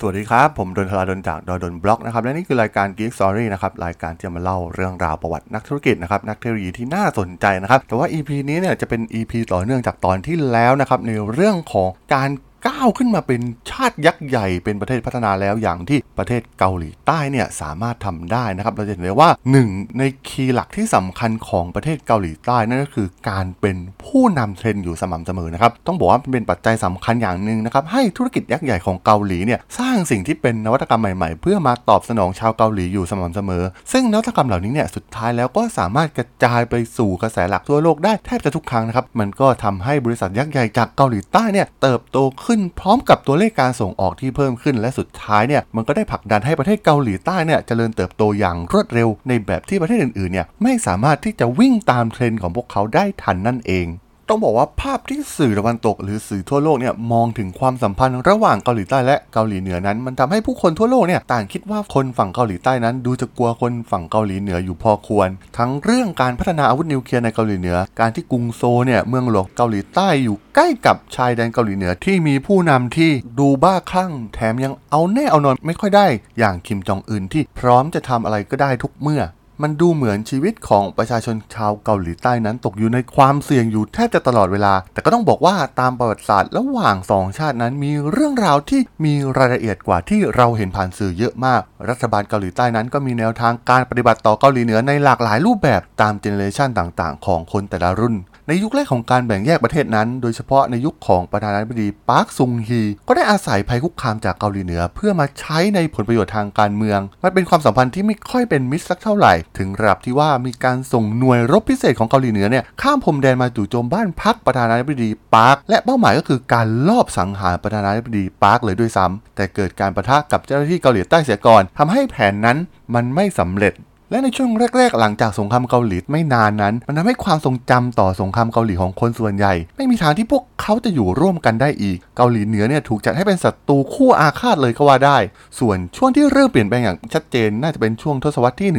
สวัสดีครับ ผมดนทลาดนจากดอยดนบล็อกนะครับและนี่คือรายการ Geek Story นะครับรายการที่จะมาเล่าเรื่องราวประวัตินักธุรกิจนะครับนักเทคโนโลยีที่น่าสนใจนะครับแต่ว่า EP นี้เนี่ยจะเป็น EP ต่อเนื่องจากตอนที่แล้วนะครับในเรื่องของการ ก้าวขึ้นมาเป็นชาติยักษ์ใหญ่เป็นประเทศพัฒนาแล้วอย่างที่ประเทศเกาหลีใต้เนี่ยสามารถทำได้นะครับ เราจะเห็นได้ว่าหนึ่งในคีย์หลักที่สำคัญของประเทศเกาหลีใต้นั่นก็คือการเป็นผู้นำเทรนด์อยู่สม่ำเสมอนะครับ ต้องบอกว่าเป็นปัจจัยสำคัญอย่างหนึ่งนะครับ ให้ธุรกิจยักษ์ใหญ่ของเกาหลีเนี่ยสร้างสิ่งที่เป็นนวัตกรรมใหม่ๆ เพื่อมาตอบสนองชาวเกาหลีอยู่สม่ำเสมอ ซึ่งนวัตกรรมเหล่านี้เนี่ยสุดท้ายแล้วก็สามารถกระจายไปสู่กระแสหลักทั่วโลกได้แทบจะทุกครั้งนะครับมันก็ทำให้บริษัทยักษ์ใหญ่จากเกาหลีใต้เนี่ยเติบโตขน พร้อมกับตัวเลขการส่งออกที่เพิ่มขึ้น และสุดท้ายเนี่ยมันก็ได้ผลักดันให้ประเทศเกาหลีใต้เนี่ยเจริญเติบโตอย่างรวดเร็ว ในแบบที่ประเทศอื่นๆเนี่ยไม่สามารถที่จะวิ่งตามเทรนด์ของพวกเขาได้ทันนั่นเอง ต้องบอกว่าภาพที่สื่อตะวันตก หรือสื่อทั่วโลกเนี่ยมองถึงความสัมพันธ์ระหว่างเกาหลีใต้และเกาหลีเหนือนั้น มันทำให้ผู้คนทั่วโลกเนี่ยต่างคิดว่าคนฝั่งเกาหลีใต้นั้น ดูจะกลัวคนฝั่งเกาหลีเหนืออยู่พอควร ทั้งเรื่องการพัฒนาอาวุธนิวเคลียร์ในเกาหลีเหนือ การที่กรุงโซลเนี่ยเมืองหลวงเกาหลีใต้อยู่ใกล้กับชายแดนเกาหลีเหนือที่มีผู้นำที่ดูบ้าคลั่ง แถมยังเอาแน่เอานอนไม่ค่อยได้ อย่างคิมจองอึนที่พร้อมจะทำอะไรก็ได้ทุกเมื่อ มันดูเหมือนชีวิตของประชาชนชาวเกาหลีใต้นั้นตกอยู่ในความเสี่ยงอยู่แทบจะตลอดเวลา แต่ก็ต้องบอกว่าตามประวัติศาสตร์ระหว่างสองชาตินั้นมีเรื่องราวที่มีรายละเอียดกว่าที่เราเห็นผ่านสื่อเยอะมาก รัฐบาลเกาหลีใต้นั้นก็มีแนวทางการปฏิบัติต่อเกาหลีเหนือในหลากหลายรูปแบบตามเจเนอเรชันต่างๆ ของคนแต่ละรุ่น ในยุคแรกของการแบ่งแยกประเทศนั้น โดยเฉพาะในยุคของประธานาธิบดีปาร์คซุงฮี ก็ได้อาศัยภัยคุกคามจากเกาหลีเหนือ เพื่อมาใช้ในผลประโยชน์ทางการเมือง มันเป็นความสัมพันธ์ที่ไม่ค่อยเป็นมิตรสักเท่าไหร่ ถึงระดับที่ว่ามีการส่งหน่วยรบพิเศษของเกาหลีเหนือเนี่ยข้ามพรมแดนมาจู่โจมบ้านพักประธานาธิบดีปาร์คและเป้าหมายก็คือการลอบสังหารประธานาธิบดีปาร์คเลยด้วยซ้ำแต่เกิดการประทะกับเจ้าหน้าที่เกาหลีใต้เสียก่อนทำให้แผนนั้นมันไม่สำเร็จ และในช่วงแรก ๆ หลังจากสงครามเกาหลีไม่นานนั้น มันทำให้ความทรงจำต่อสงครามเกาหลีของคนส่วนใหญ่ ไม่มีทางที่พวกเขาจะอยู่ร่วมกันได้อีก เกาหลีเหนือเนี่ยถูกจัดให้เป็นศัตรูคู่อาฆาตเลยก็ว่าได้ ส่วนช่วงที่เริ่มเปลี่ยนแปลงอย่างชัดเจนน่าจะเป็นช่วงทศวรรษที่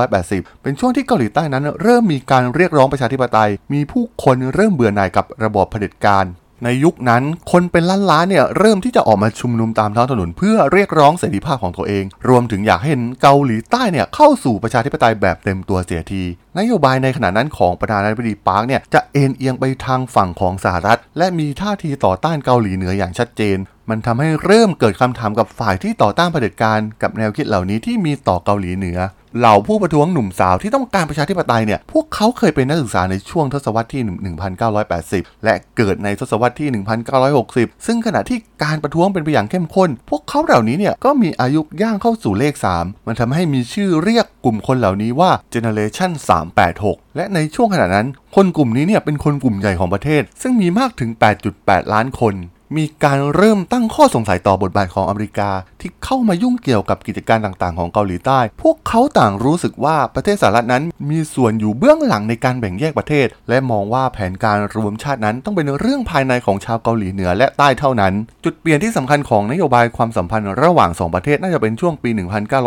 1980 เป็นช่วงที่เกาหลีใต้นั้น เริ่มมีการเรียกร้องประชาธิปไตย มีผู้คนเริ่มเบื่อหน่ายกับระบอบเผด็จการ ในยุคนั้นคนเป็นล้านล้านเนี่ยเริ่มที่จะออกมาชุมนุมตามท้องถนนเพื่อเรียกร้องเสรีภาพของตัวเอง รวมถึงอยากให้เห็นเกาหลีใต้เนี่ยเข้าสู่ประชาธิปไตยแบบเต็มตัวเสียที นโยบายในขณะนั้นของประธานาธิบดีปาร์คเนี่ยจะเอ็นเอียงไปทางฝั่งของสหรัฐ และมีท่าทีต่อต้านเกาหลีเหนืออย่างชัดเจน มันทำให้เริ่มเกิดคำถามกับฝ่ายที่ต่อต้านเผด็จการกับแนวคิดเหล่านี้ที่มีต่อเกาหลีเหนือ เหล่าผู้ประท้วงหนุ่มสาวที่ต้องการประชาธิปไตยเนี่ย พวกเขาเคยเป็นนักศึกษาในช่วงทศวรรษที่ 1980 และเกิดในทศวรรษที่ 1960 ซึ่งขณะที่การประท้วงเป็นไปอย่างเข้มข้น พวกเขาเหล่านี้เนี่ยก็มีอายุย่างเข้าสู่เลข 3 มันทำให้มีชื่อเรียกกลุ่มคนเหล่านี้ว่า Generation 386 และในช่วงขณะนั้น คนกลุ่มนี้เนี่ยเป็นคนกลุ่มใหญ่ของประเทศ ซึ่งมีมากถึง 8.8 ล้านคนมีการเริ่มตั้งข้อสงสัยต่อบทบาทของอเมริกา ที่เข้ามายุ่งเกี่ยวกับกิจการต่างๆของเกาหลีใต้ พวกเขาต่างรู้สึกว่าประเทศสหรัฐนั้นมีส่วนอยู่เบื้องหลังในการแบ่งแยกประเทศ และมองว่าแผนการรวมชาตินั้นต้องเป็นเรื่องภายในของชาวเกาหลีเหนือและใต้เท่านั้น จุดเปลี่ยนที่สำคัญของนโยบายความสัมพันธ์ระหว่างสองประเทศน่าจะเป็นช่วงปี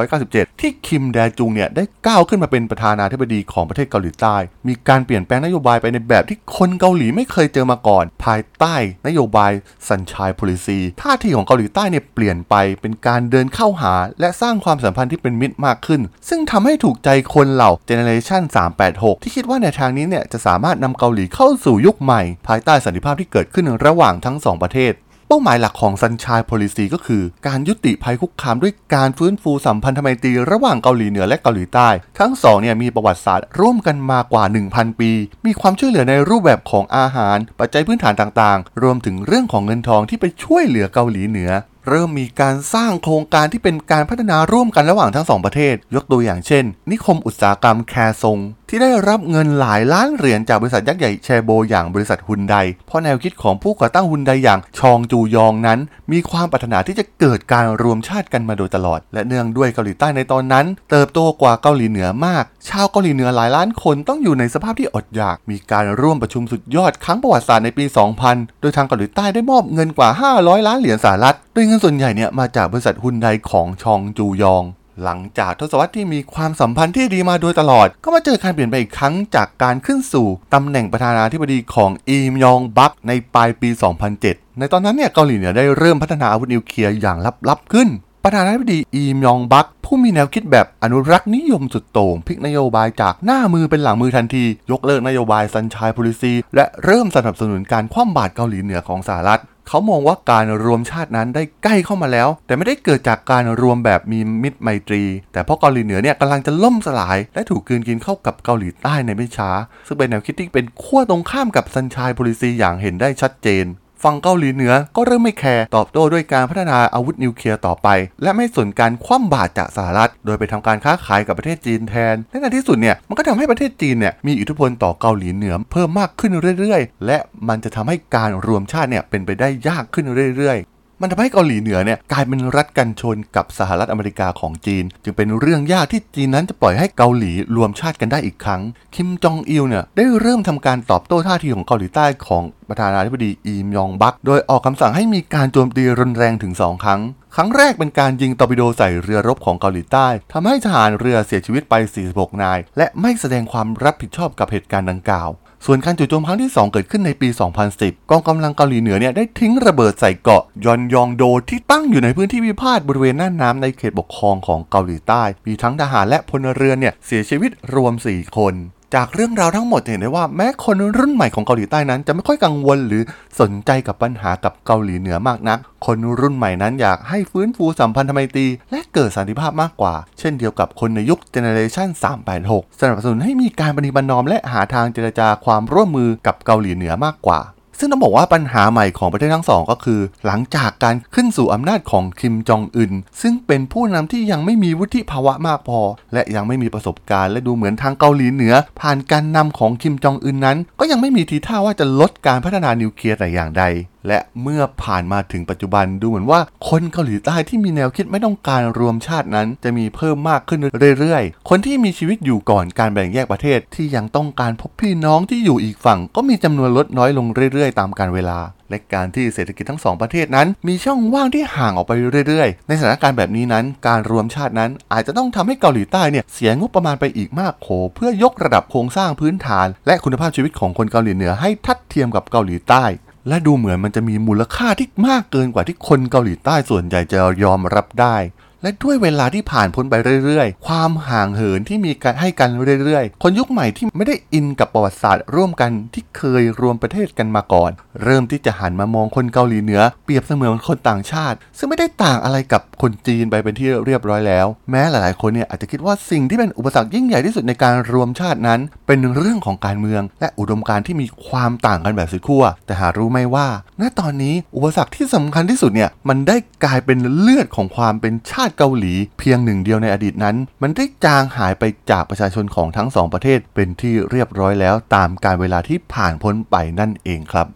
1997 ที่คิมแดจุงเนี่ยได้ก้าวขึ้นมาเป็นประธานาธิบดีของประเทศเกาหลีใต้ มีการเปลี่ยนแปลงนโยบายไปในแบบที่คนเกาหลีไม่เคยเจอมาก่อน ภายใต้นโยบาย Sunshine Policy ท่าทีของเกาหลีใต้เนี่ยเปลี่ยนไปเป็นการเดินเข้าหา และสร้างความสัมพันธ์ที่เป็นมิตรมากขึ้น ซึ่งทำให้ถูกใจคนเหล่า Generation 386 ที่คิดว่าในทางนี้เนี่ยจะสามารถนำเกาหลีเข้าสู่ยุคใหม่ ภายใต้สันติภาพที่เกิดขึ้นระหว่างทั้งสองประเทศเป้าหมายหลักของ Sunshine Policy ก็คือ การยุติภัยคุกคามด้วยการฟื้นฟูสัมพันธไมตรีระหว่างเกาหลีเหนือและเกาหลีใต้ ทั้งสองเนี่ยมีประวัติศาสตร์ร่วมกันมากว่า 1,000 ปี มีความช่วยเหลือในรูปแบบของอาหาร ปัจจัยพื้นฐานต่างๆ รวมถึงเรื่องของเงินทองที่ไปช่วยเหลือเกาหลีเหนือ เริ่มมีการสร้างโครงการที่เป็นการพัฒนาร่วมกันระหว่างทั้งสองประเทศ ยกตัวอย่างเช่น นิคมอุตสาหกรรมแคซงที่ได้รับเงินหลายล้านเหรียญจากบริษัทยักษ์ใหญ่แชโบอย่างบริษัทฮุนได เพราะแนวคิดของผู้ก่อตั้งฮุนไดอย่างชองจูยองนั้น มีความปรารถนาที่จะเกิดการรวมชาติกันมาโดยตลอด และเนื่องด้วยเกาหลีใต้ในตอนนั้น เติบโตกว่าเกาหลีเหนือมาก ชาวเกาหลีเหนือหลายล้านคนต้องอยู่ในสภาพที่อดอยาก มีการร่วมประชุมสุดยอดครั้งประวัติศาสตร์ในปี 2000 โดยทางเกาหลีใต้ได้มอบเงินกว่า 500 ล้านเหรียญสหรัฐโดยเงินส่วนใหญ่เนี่ยมาจากบริษัทฮุนไดของชองจูยอง หลังจากทศวรรษที่มีความสัมพันธ์ที่ดีมาโดยตลอด ก็มาเจอการเปลี่ยนไปอีกครั้งจากการขึ้นสู่ตำแหน่งประธานาธิบดีของอีมยองบักในปลายปี 2007 ในตอนนั้นเนี่ยเกาหลีเหนือได้เริ่มพัฒนาอาวุธนิวเคลียร์อย่างลับๆขึ้น ประธานาธิบดีอีมยองบักผู้มีแนวคิดแบบอนุรักษ์นิยมสุดโต่งพลิกนโยบายจากหน้ามือเป็นหลังมือทันที ยกเลิกนโยบายซันชายพลิซี และเริ่มสนับสนุนการคว่ำบาตรเกาหลีเหนือของสหรัฐ เขามองว่าการรวมชาตินั้นได้ใกล้เข้ามาแล้ว แต่ไม่ได้เกิดจากการรวมแบบมีมิตรไมตรี แต่เพราะเกาหลีเหนือเนี่ยกำลังจะล่มสลาย และถูกกืนกินเข้ากับเกาหลีใต้ในไม่ช้า ซึ่งเป็นแนวคิดที่เป็นขั้วตรงข้ามกับซันชายพลิซีอย่างเห็นได้ชัดเจน ฝั่งเกาหลีเหนือก็เริ่มไม่แคร์ตอบโต้ด้วยการพัฒนาอาวุธนิวเคลียร์ต่อไป และไม่สนการคว่ำบาตรจากสหรัฐ โดยไปทำการค้าขายกับประเทศจีนแทน และในที่สุดเนี่ยมันก็ทำให้ประเทศจีนเนี่ยมีอิทธิพลต่อเกาหลีเหนือเพิ่มมากขึ้นเรื่อยๆ และมันจะทำให้การรวมชาติเนี่ยเป็นไปได้ยากขึ้นเรื่อยๆ มันทำให้เกาหลีเหนือเนี่ยกลายเป็นรัฐกันชนกับสหรัฐอเมริกาของจีน จึงเป็นเรื่องยากที่จีนนั้นจะปล่อยให้เกาหลีรวมชาติกันได้อีกครั้ง คิมจองอิลเนี่ยได้เริ่มทำการตอบโต้ท่าทีของเกาหลีใต้ของประธานาธิบดีอีมยองบัก โดยออกคำสั่งให้มีการโจมตีรุนแรงถึง 2 ครั้ง ครั้งแรกเป็นการยิงตอร์ปิโดใส่เรือรบของเกาหลีใต้ทำให้ทหารเรือเสียชีวิตไป 46 นาย และไม่แสดงความรับผิดชอบกับเหตุการณ์ดังกล่าว ส่วนการจู่โจมครั้งที่ 2 เกิดขึ้นในปี 2010 กองกำลังเกาหลีเหนือเนี่ยได้ทิ้งระเบิดใส่เกาะยอนยองโดที่ตั้งอยู่ในพื้นที่พิพาทบริเวณน่านน้ำในเขตปกครองของเกาหลีใต้ มีทั้งทหารและพลเรือนเนี่ยเสียชีวิตรวม 4 คน จากเรื่องราวทั้งหมดเห็นได้ว่าแม้คนรุ่นใหม่ของเกาหลีใต้นั้น จะไม่ค่อยกังวลหรือสนใจกับปัญหากับเกาหลีเหนือมากนัก คนรุ่นใหม่นั้นอยากให้ฟื้นฟูสัมพันธไมตรีและเกิดสันติภาพมากกว่า เช่นเดียวกับคนในยุคเจเนเรชัน386 สนับสนุนให้มีการปฏิบัตินอมและหาทางเจรจาความร่วมมือกับเกาหลีเหนือมากกว่า ซึ่งต้องบอกว่าปัญหาใหม่ของประเทศทั้งสองก็คือ หลังจากการขึ้นสู่อำนาจของคิมจองอึนซึ่งเป็นผู้นำที่ยังไม่มีวุฒิภาวะมากพอ และยังไม่มีประสบการณ์และดูเหมือนทางเกาหลีเหนือ ผ่านการนำของคิมจองอึนนั้น ก็ยังไม่มีทีท่าว่าจะลดการพัฒนานิวเคลียร์แต่อย่างใด และเมื่อผ่านมาถึงปัจจุบันดูเหมือนว่าคนเกาหลีใต้ที่มีแนวคิดไม่ต้องการรวมชาตินั้น จะมีเพิ่มมากขึ้นเรื่อยๆ คนที่มีชีวิตอยู่ก่อนการแบ่งแยกประเทศที่ยังต้องการพบพี่น้องที่อยู่อีกฝั่ง ก็มีจำนวนลดน้อยลงเรื่อยๆ ตามกาลเวลา และการที่เศรษฐกิจทั้งสองประเทศนั้น มีช่องว่างที่ห่างออกไปเรื่อยๆ ในสถานการณ์แบบนี้นั้น การรวมชาตินั้น อาจจะต้องทำให้เกาหลีใต้เนี่ยเสียงบประมาณไปอีกมากโขเพื่อยกระดับโครงสร้างพื้นฐาน และคุณภาพชีวิตของคนเกาหลีเหนือให้ทัดเทียมกับเกาหลีใต้ และดูเหมือนมันจะมีมูลค่าที่มากเกินกว่าที่คนเกาหลีใต้ส่วนใหญ่จะยอมรับได้ และด้วยเวลาที่ผ่านพ้นไปเรื่อยๆ ความห่างเหินที่มีการให้กันเรื่อยๆ คนยุคใหม่ที่ไม่ได้อินกับประวัติศาสตร์ร่วมกันที่เคยรวมประเทศกันมาก่อน เริ่มที่จะหันมามองคนเกาหลีเหนือเปรียบเสมือนคนต่างชาติ ซึ่งไม่ได้ต่างอะไรกับคนจีนไปเป็นที่เรียบร้อยแล้ว แม้หลายๆ คนเนี่ยอาจจะคิดว่าสิ่งที่เป็นอุปสรรคยิ่งใหญ่ที่สุดในการรวมชาตินั้น เป็นเรื่องของการเมือง และอุดมการณ์ที่มีความต่างกันแบบสุดขั้วแต่หารู้ไหมว่า ณตอนนี้อุปสรรคที่สำคัญที่สุดเนี่ยมันได้กลายเป็นเลือดของความเป็นชาติเกาหลีเพียงหนึ่งเดียวในอดีตนั้น มันได้จางหายไปจากประชาชนของทั้งสองประเทศเป็นที่เรียบร้อยแล้วตามการเวลาที่ผ่านพ้นไปนั่นเองครับ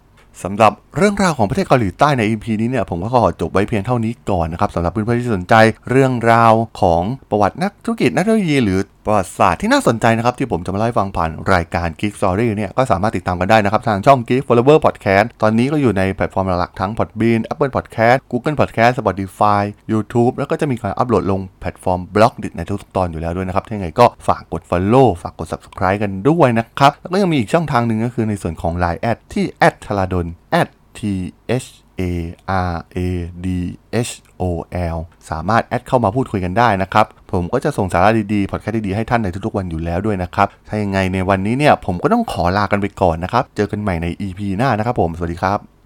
สำหรับเรื่องราวของประเทศเกาหลีใต้ใน EP นี้เนี่ยผมก็ขอจบไว้เพียงเท่านี้ก่อนนะครับสำหรับเพื่อนๆที่สนใจเรื่องราวของประวัตินักธุรกิจนักเทคโนโลยีหรือประวัติศาสตร์ที่น่าสนใจนะครับ ที่ผมจะมาเล่าฟังผ่านรายการ Geek Story เนี่ยก็สามารถติดตามกันได้นะครับ ทางช่อง Geek Forever Podcast ตอนนี้ก็อยู่ในแพลตฟอร์มหลักๆทั้ง Podbean Apple Podcast Google Podcast Spotify YouTube แล้วก็จะมีการอัปโหลดลงแพลตฟอร์ม Blockdit ในทุกๆตอนอยู่แล้วด้วยนะครับยังไงก็ฝากกด Follow ฝากกด Subscribe กันด้วยนะครับแล้วก็ยังมีอีกช่องทางหนึ่งก็คือในส่วนของ Line แอดที่แอดทลาดน T H A R A D H O L สามารถแอดเข้ามาพูดคุยกันได้นะครับ ผมก็จะส่งสาระดีๆ พอดแคสต์ดีๆ ให้ท่านในทุกๆวันอยู่แล้วด้วยนะครับ ถ้ายังไงในวันนี้เนี่ย ผมก็ต้องขอลากันไปก่อนนะครับ เจอกันใหม่ใน EP หน้านะครับผม สวัสดีครับ